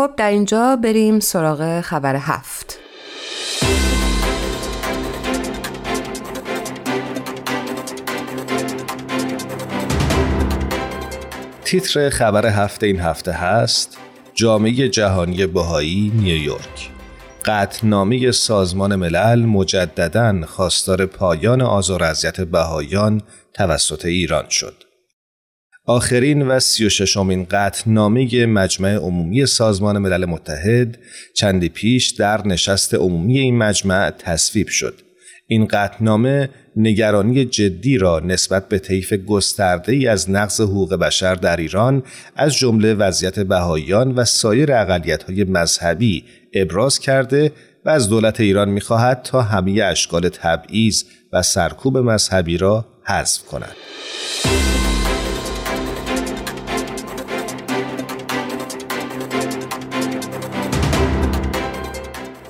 خب در اینجا بریم سراغ خبر هفت تیتر خبر هفته این هفته هست جامعه جهانی بهایی نیویورک قطنامه سازمان ملل مجددا خواستار پایان آزار اذیت بهایان توسط ایران شد. آخرین و سی و ششمین قطنامه مجمع عمومی سازمان ملل متحد چندی پیش در نشست عمومی این مجمع تصویب شد. این قطنامه نگرانی جدی را نسبت به طیف گسترده ای از نقض حقوق بشر در ایران از جمله وضعیت بهاییان و سایر های مذهبی ابراز کرده و از دولت ایران می‌خواهد تا همه اشکال تبعیض و سرکوب مذهبی را حذف کند.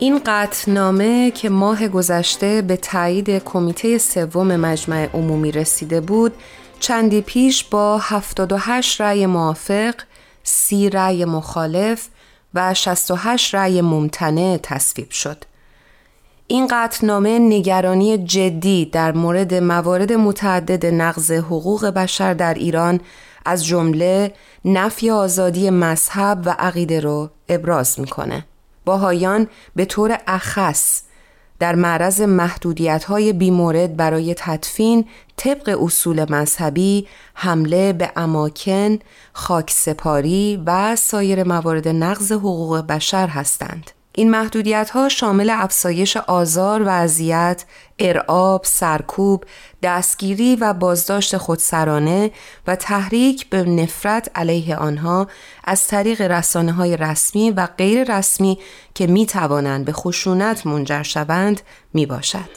این قطنامه که ماه گذشته به تایید کمیته سوم مجمع عمومی رسیده بود چندی پیش با 78 رأی موافق، 30 رأی مخالف و 68 رأی ممتنع تصویب شد. این قطنامه نگرانی جدی در مورد موارد متعدد نقض حقوق بشر در ایران از جمله نفی آزادی مذهب و عقیده رو ابراز می‌کنه. باهایان به طور اخص در معرض محدودیت های بیمورد برای تدفین طبق اصول مذهبی حمله به اماکن، خاکسپاری و سایر موارد نقض حقوق بشر هستند. این محدودیت ها شامل افزایش آزار و اذیت، ارعاب، سرکوب، دستگیری و بازداشت خودسرانه و تحریک به نفرت علیه آنها از طریق رسانه های رسمی و غیر رسمی که می توانند به خشونت منجر شوند می باشد.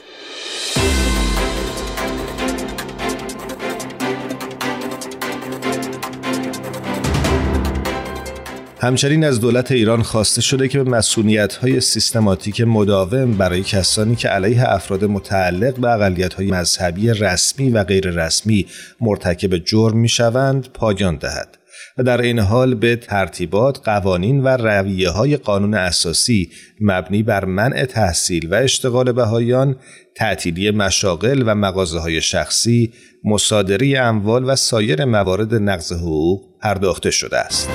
همچنین از دولت ایران خواسته شده که به مسئولیت های سیستماتیک مداوم برای کسانی که علیه افراد متعلق به اقلیت های مذهبی رسمی و غیر رسمی مرتکب جرم می شوند پایان دهد و در این حال به ترتیبات قوانین و رویه های قانون اساسی مبنی بر منع تحصیل و اشتغال بهایان تعطیلی مشاغل و مغازه های شخصی مصادره اموال و سایر موارد نقض حقوق پرداخته شده است.